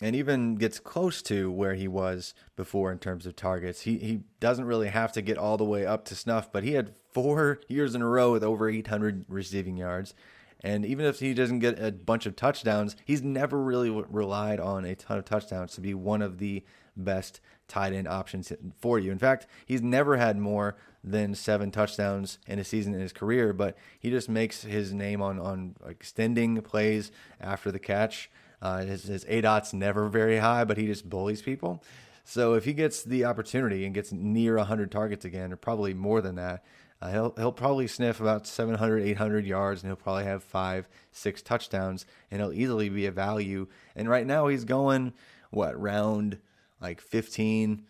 and even gets close to where he was before in terms of targets, he he doesn't really have to get all the way up to snuff. But he had four years in a row with over 800 receiving yards. And even if he doesn't get a bunch of touchdowns, he's never really relied on a ton of touchdowns to be one of the best tight end options for you. In fact, he's never had more than seven touchdowns in a season in his career, but he just makes his name on on extending plays after the catch. Uh, his, his ADOT's never very high, but he just bullies people. So if he gets the opportunity and gets near 100 targets again, or probably more than that, uh, he'll he'll probably sniff about 700, 800 yards, and he'll probably have five, six touchdowns, and he'll easily be a value. And right now he's going what round like 15,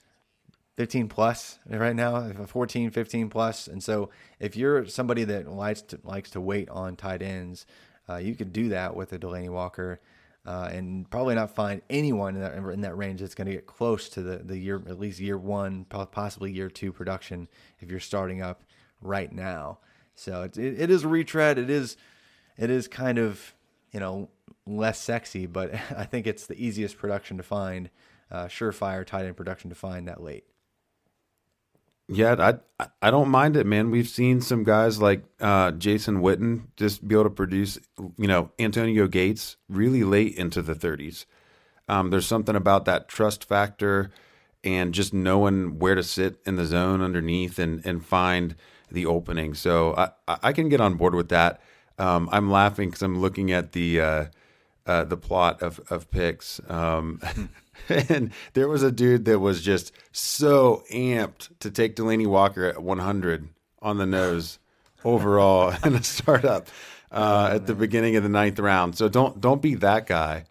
15 plus right now, 14, 15 plus. And so if you're somebody that likes to, likes to wait on tight ends, uh, you could do that with a Delanie Walker. Uh, and probably not find anyone in that, in that range that's going to get close to the, the year, at least year one, possibly year two production if you're starting up right now. So it, it, it is a retread. It is, it is kind of, you know, less sexy, but I think it's the easiest production to find uh, surefire tight end production to find that late. Yeah, I I don't mind it, man. We've seen some guys like uh, Jason Witten just be able to produce, you know, Antonio Gates really late into the 30s. Um, there's something about that trust factor and just knowing where to sit in the zone underneath and and find the opening. So I I can get on board with that. Um, I'm laughing because I'm looking at the uh, uh, the plot of of picks. Um, and there was a dude that was just so amped to take Delanie Walker at 100 on the nose overall in a startup uh, oh, at the beginning of the ninth round. So don't don't be that guy.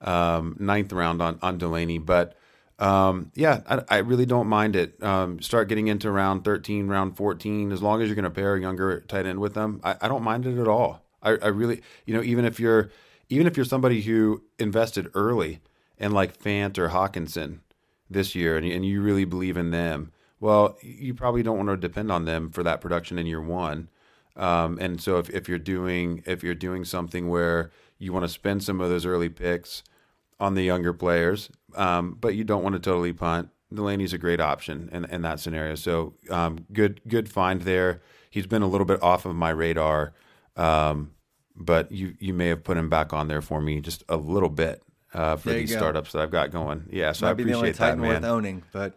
Um, ninth round on on Delanie, but um, yeah, I, I, really don't mind it. Um, start getting into round 13, round 14, as long as you're going to pair a younger tight end with them. I, I don't mind it at all. I, I really, you know, even if you're even if you're somebody who invested early and like Fant or Hockenson this year, and, and you really believe in them, well, you probably don't want to depend on them for that production in year one. Um, and so if, if you're doing if you're doing something where you want to spend some of those early picks on the younger players, um, but you don't want to totally punt, Delanie's a great option in, in that scenario. So um, good good find there. He's been a little bit off of my radar, um, but you you may have put him back on there for me just a little bit uh, for these go. startups that I've got going. Yeah, so Might I appreciate that, man. Worth owning, but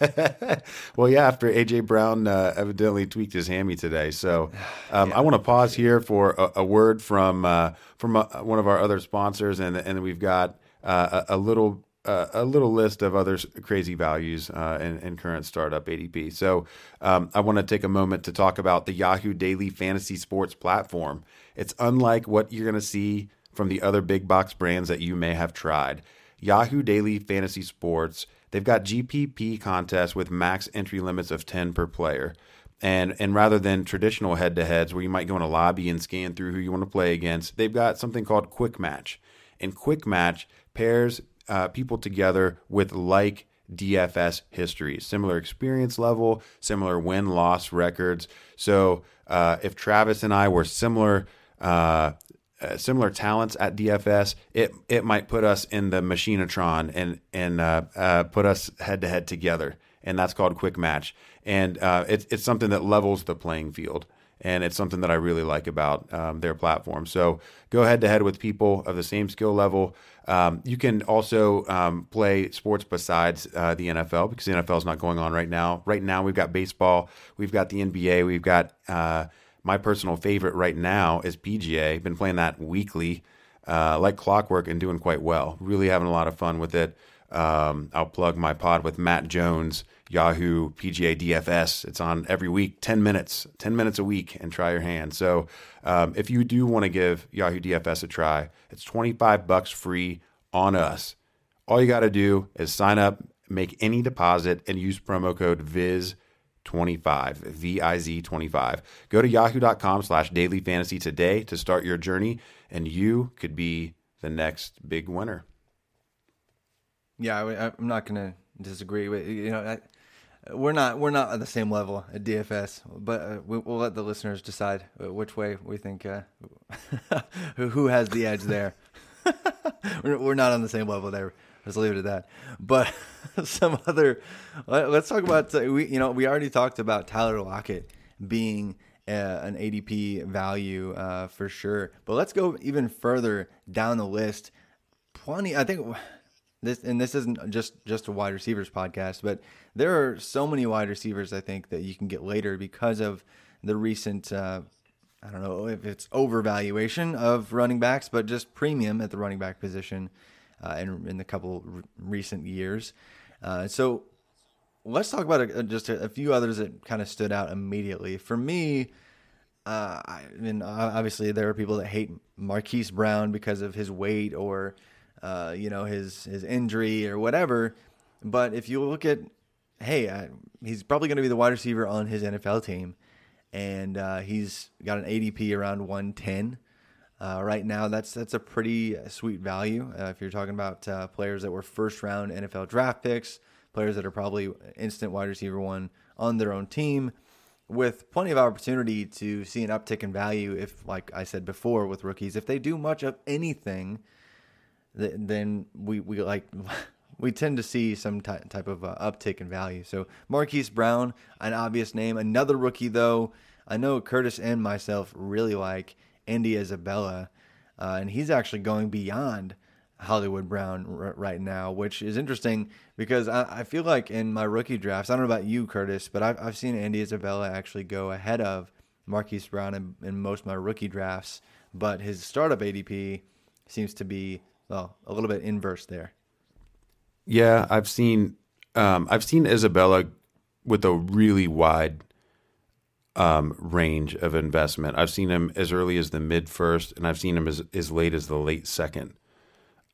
well, yeah. After AJ Brown uh, evidently tweaked his hammy today, so um, yeah. I want to pause here for a, a word from uh, from uh, one of our other sponsors, and and we've got uh, a, a, little. Uh, a little list of other crazy values in, in, current startup ADP. So, um, I want to take a moment to talk about the Yahoo Daily Fantasy Sports platform. It's unlike what you're going to see from the other big box brands that you may have tried. Yahoo Daily Fantasy Sports, they've got GPP contests with max entry limits of 10 per player. And and rather than traditional head to heads where you might go in a lobby and scan through who you want to play against, they've got something called Quick Match. And Quick Match pairs uh, people together with like DFS history, similar experience level, similar win loss records. So uh, if Travis and I were similar. Uh, uh, similar talents at DFS, it it might put us in the machinatron and and uh, uh, put us head to head together, and that's called quick match. And uh, it's it's something that levels the playing field, and it's something that I really like about um, their platform. So go head to head with people of the same skill level. Um, you can also um, play sports besides uh, the NFL because the NFL is not going on right now. Right now, we've got baseball, we've got the NBA, we've got uh, my personal favorite right now is PGA. Been playing that weekly, uh, like clockwork, and doing quite well. Really having a lot of fun with it. Um, I'll plug my pod with Matt Jones, Yahoo PGA DFS. It's on every week, 10 minutes, 10 minutes a week, and try your hand. So um, if you do want to give Yahoo DFS a try, it's 25 bucks free on us. All you got to do is sign up, make any deposit, and use promo code VIZ 25 v-i-z 25 go to yahoo.com slash daily fantasy today to start your journey and you could be the next big winner. Yeah I, am not gonna disagree with you know I, we're not we're not at the same level at dfs but uh, we, will let the listeners decide uh, which way we think uh, who has the edge there. We're not on the same level there Let's leave it at that. But some other, let, us talk about uh, we. You know, we already talked about Tyler Lockett being uh, an ADP value uh, for sure. But let's go even further down the list. Plenty. I think this, and this isn't just just a wide receivers podcast, but there are so many wide receivers I think that you can get later because of the recent. Uh, I don't know if it's overvaluation of running backs, but just premium at the running back position uh, in, in the couple recent years. Uh, so let's talk about a, just a, a, few others that kind of stood out immediately. For me, uh, I mean, obviously there are people that hate Marquise Brown because of his weight or, uh, you know, his his injury or whatever. But if you look at, hey, I, he's probably going to be the wide receiver on his NFL team, and uh, he's got an ADP around 110. Uh, right now, that's that's a pretty sweet value. Uh, if you're talking about uh, players that were first round NFL draft picks, players that are probably instant wide receiver one on their own team, with plenty of opportunity to see an uptick in value. If, like I said before, with rookies, if they do much of anything, th- then we we like. we tend to see some ty- type of uh, uptick in value. So Marquise Brown, an obvious name. Another rookie, though, I know Curtis and myself really like Andy Isabella, uh, and he's actually going beyond Hollywood Brown r- right now, which is interesting because I, I, feel like in my rookie drafts, I don't know about you, Curtis, but I've, I've seen Andy Isabella actually go ahead of Marquise Brown in, in most of my rookie drafts, but his startup ADP seems to be well a little bit inverse there. Yeah, I've seen um, I've seen Isabella with a really wide um, range of investment. I've seen him as early as the mid first, and I've seen him as, as late as the late second.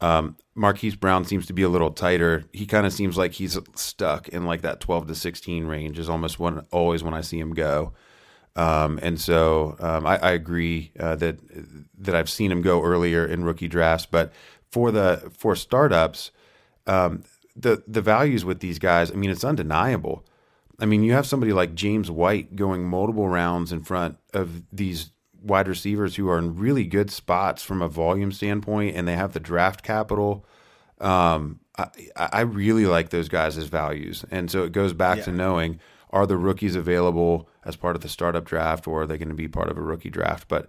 Um, Marquise Brown seems to be a little tighter. He kind of seems like he's stuck in like that 12 to 16 range is almost when always when I see him go. Um, and so um, I, I, agree uh, that that I've seen him go earlier in rookie drafts, but for the for startups, um, the the values with these guys, I mean, it's undeniable. I mean, you have somebody like James White going multiple rounds in front of these wide receivers who are in really good spots from a volume standpoint, and they have the draft capital. Um, I, I, really like those guys as values, and so it goes back yeah. to knowing are the rookies available as part of the startup draft, or are they going to be part of a rookie draft? But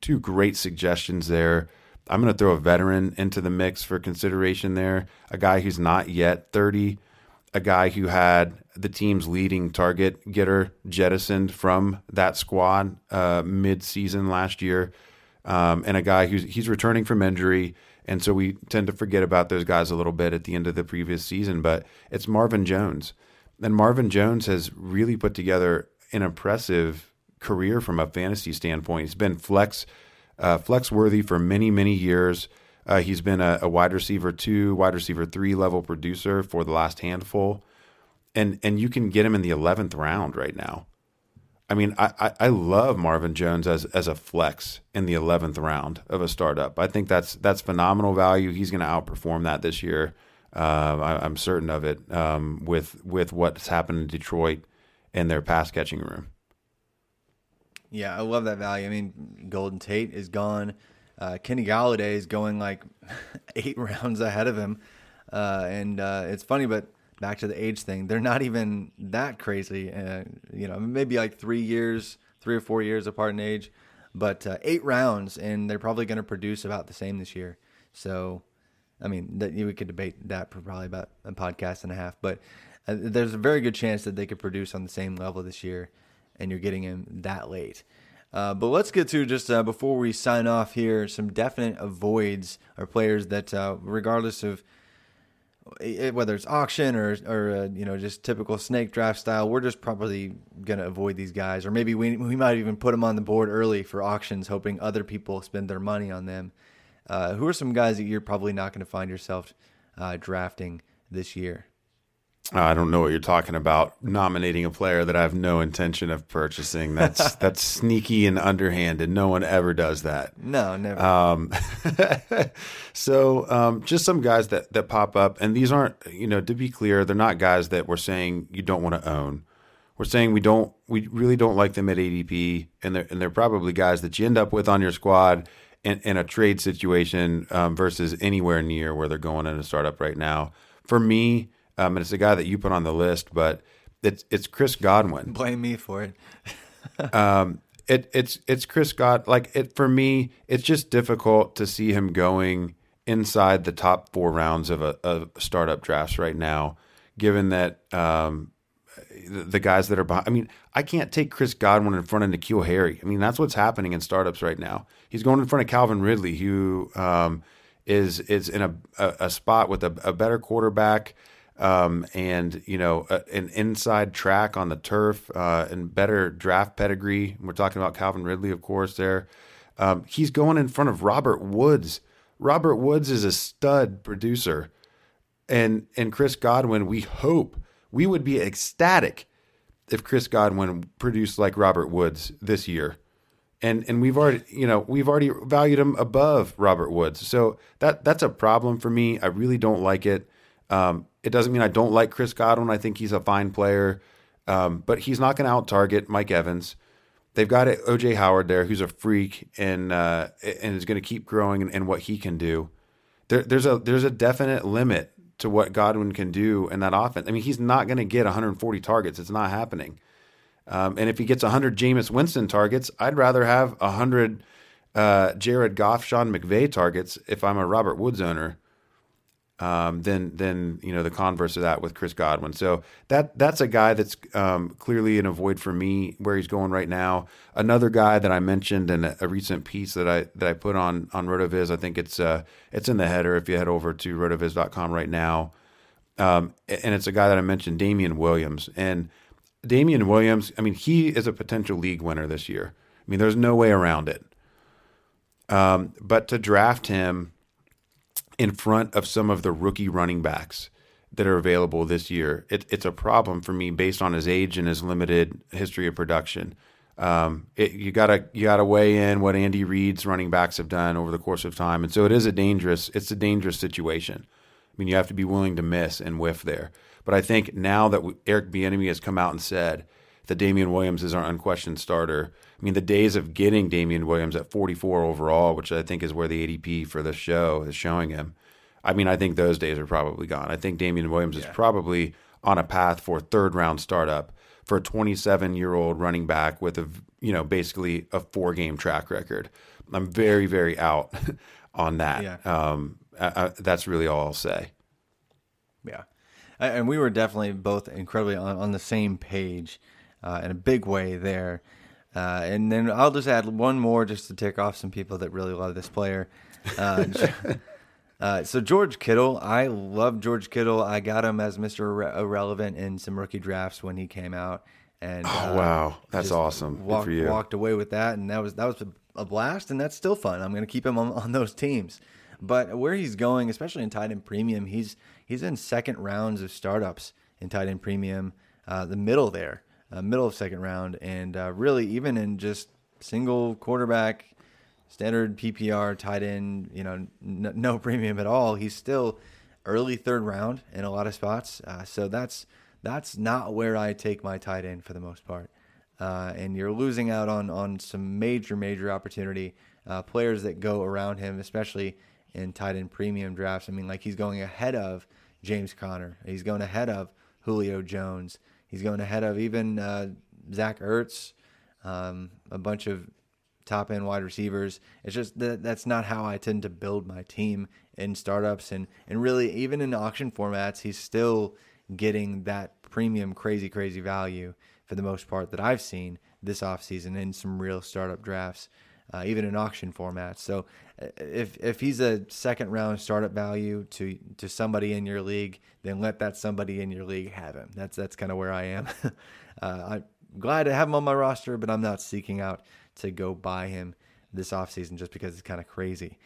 two great suggestions there. I'm going to throw a veteran into the mix for consideration there. A guy who's not yet 30, a guy who had the team's leading target getter jettisoned from that squad uh, mid-season last year, um, and a guy who's he's returning from injury, and so we tend to forget about those guys a little bit at the end of the previous season. But it's Marvin Jones, and Marvin Jones has really put together an impressive career from a fantasy standpoint. He's been flex uh, flex worthy for many many years. Uh, he's been a, a, wide receiver two, wide receiver three level producer for the last handful, and and you can get him in the eleventh round right now. I mean, I, I, I love Marvin Jones as as a flex in the eleventh round of a startup. I think that's that's phenomenal value. He's going to outperform that this year. Uh, I, am certain of it. Um, with with what's happened in Detroit and their pass catching room. Yeah, I love that value. I mean, Golden Tate is gone. Uh, Kenny Golladay is going like eight rounds ahead of him, uh, and uh, it's funny, but back to the age thing, they're not even that crazy. Uh, you know, maybe like three years, three or four years apart in age, but uh, eight rounds, and they're probably going to produce about the same this year. So, I mean, that, we could debate that for probably about a podcast and a half, but uh, there's a very good chance that they could produce on the same level this year, and you're getting him that late. Uh, but let's get to just uh, before we sign off here some definite avoids or players that, uh, regardless of it, whether it's auction or or uh, you know just typical snake draft style, we're just probably gonna avoid these guys, or maybe we we might even put them on the board early for auctions, hoping other people spend their money on them. Uh, who are some guys that you're probably not going to find yourself uh, drafting this year? I don't know what you're talking about. Nominating a player that I have no intention of purchasing. That's that's sneaky and underhanded. No one ever does that. No, never. Um, so um, just some guys that that pop up, and these aren't, you know, to be clear, they're not guys that we're saying you don't want to own. We're saying we don't, we really don't like them at ADP, and they're and they're probably guys that you end up with on your squad in, in a trade situation um, versus anywhere near where they're going in a startup right now. For me um, and it's a guy that you put on the list, but it's it's Chris Godwin. Blame me for it. um, it it's it's Chris God. Like it for me, it's just difficult to see him going inside the top four rounds of a of startup drafts right now, given that um, the, the, guys that are behind. I mean, I can't take Chris Godwin in front of N'Keal Harry. I mean, that's what's happening in startups right now. He's going in front of Calvin Ridley, who um, is is in a, a, a spot with a, a better quarterback um, and you know a, an inside track on the turf uh, and better draft pedigree. We're talking about Calvin Ridley, of course. There, um, he's going in front of Robert Woods. Robert Woods is a stud producer, and and Chris Godwin. We hope we would be ecstatic if Chris Godwin produced like Robert Woods this year. And and we've already you know we've already valued him above Robert Woods, so that that's a problem for me. I really don't like it. Um, it doesn't mean I don't like Chris Godwin. I think he's a fine player, um, but he's not going to out target Mike Evans. They've got OJ Howard there, who's a freak and uh, and is going to keep growing and, what he can do. There, there's a there's a definite limit to what Godwin can do in that offense. I mean, he's not going to get 140 targets. It's not happening. Um, and if he gets 100 Jameis Winston targets, I'd rather have 100 uh, Jared Goff, Sean McVay targets if I'm a Robert Woods owner um, than than you know the converse of that with Chris Godwin. So that that's a guy that's um, clearly an avoid for me where he's going right now. Another guy that I mentioned in a, a recent piece that I that I put on on Rotoviz. I think it's uh, it's in the header if you head over to rotoviz.com right now. Um, and it's a guy that I mentioned, Damien Williams. And Damien Williams, I mean, he is a potential league winner this year. I mean, there's no way around it. Um, but to draft him in front of some of the rookie running backs that are available this year. It, it's a problem for me based on his age and his limited history of production. Um, it, you gotta you gotta weigh in what Andy Reid's running backs have done over the course of time, and so it is a dangerous it's a dangerous situation. I mean, you have to be willing to miss and whiff there. But I think now that Eric Bieniemy has come out and said that Damien Williams is our unquestioned starter, I mean, the days of getting Damien Williams at 44 overall, which I think is where the ADP for this show is showing him. I mean, I think those days are probably gone. I think Damien Williams yeah. is probably on a path for third round startup for a 27 year old running back with a you know basically a four game track record. I'm very very out on that. Yeah. Um, I, I, that's really all I'll say. Yeah, and we were definitely both incredibly on, on the same page uh, in a big way there. Uh, and then I'll just add one more just to tick off some people that really love this player. Uh, uh, so George Kittle, I love George Kittle. I got him as Mr. Irrelevant in some rookie drafts when he came out. And oh, wow, that's awesome! Walked, walked away with that, and that was that was a blast, and that's still fun. I'm going to keep him on, on those teams. But where he's going, especially in tight end premium, he's he's in second rounds of startups in tight end premium, uh, the middle there. Uh, middle of second round, and uh, really even in just single quarterback, standard PPR, tight end, you know, n- no premium at all, he's still early third round in a lot of spots. Uh, so that's that's not where I take my tight end for the most part. Uh, and you're losing out on on some major major opportunity uh, players that go around him, especially in tight end premium drafts. I mean, like he's going ahead of James Conner. He's going ahead of Julio Jones. He's going ahead of even uh, Zach Ertz, um, a bunch of top end wide receivers. It's just that that's not how I tend to build my team in startups and and really even in auction formats. He's still getting that premium crazy crazy value for the most part that I've seen this offseason in some real startup drafts uh, even in auction formats. So uh, if if he's a second round startup value to to somebody in your league, then let that somebody in your league have him. That's that's kind of where I am. uh, I'm glad to have him on my roster, but I'm not seeking out to go buy him this offseason just because it's kind of crazy.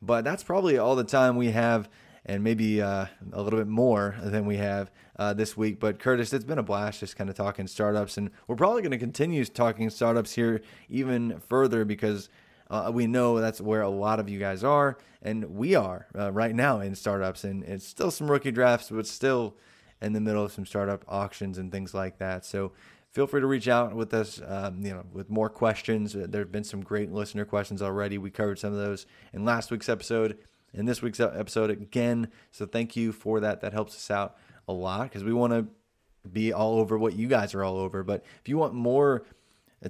But that's probably all the time we have and maybe uh, a little bit more than we have uh, this week. But Curtis, it's been a blast just kind of talking startups, and we're probably going to continue talking startups here even further because uh, we know that's where a lot of you guys are, and we are uh, right now in startups, and it's still some rookie drafts, but still in the middle of some startup auctions and things like that. So feel free to reach out with us, um, you know, with more questions. There have been some great listener questions already. We covered some of those in last week's episode in this week's episode again. So thank you for that. That helps us out a lot because we want to be all over what you guys are all over. But if you want more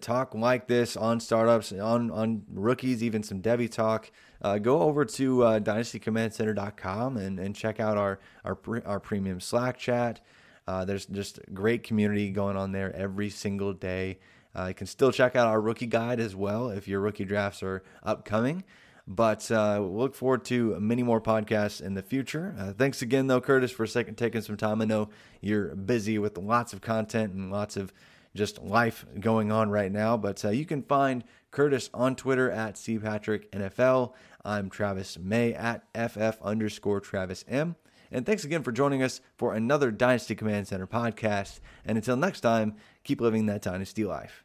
talk like this on startups, on on rookies, even some Devy talk, uh, go over to uh, dynastycommandcenter.com and, and check out our our our premium Slack chat. Uh, there's just great community going on there every single day. Uh, you can still check out our rookie guide as well if your rookie drafts are upcoming. But uh, we'll look forward to many more podcasts in the future. Uh, thanks again, though, Curtis, for second taking some time. I know you're busy with lots of content and lots of just life going on right now. But uh, you can find Curtis on Twitter at cpatricknfl. I'm Travis May at ff underscore Travis M. And thanks again for joining us for another Dynasty Command Center podcast. And until next time, keep living that Dynasty life.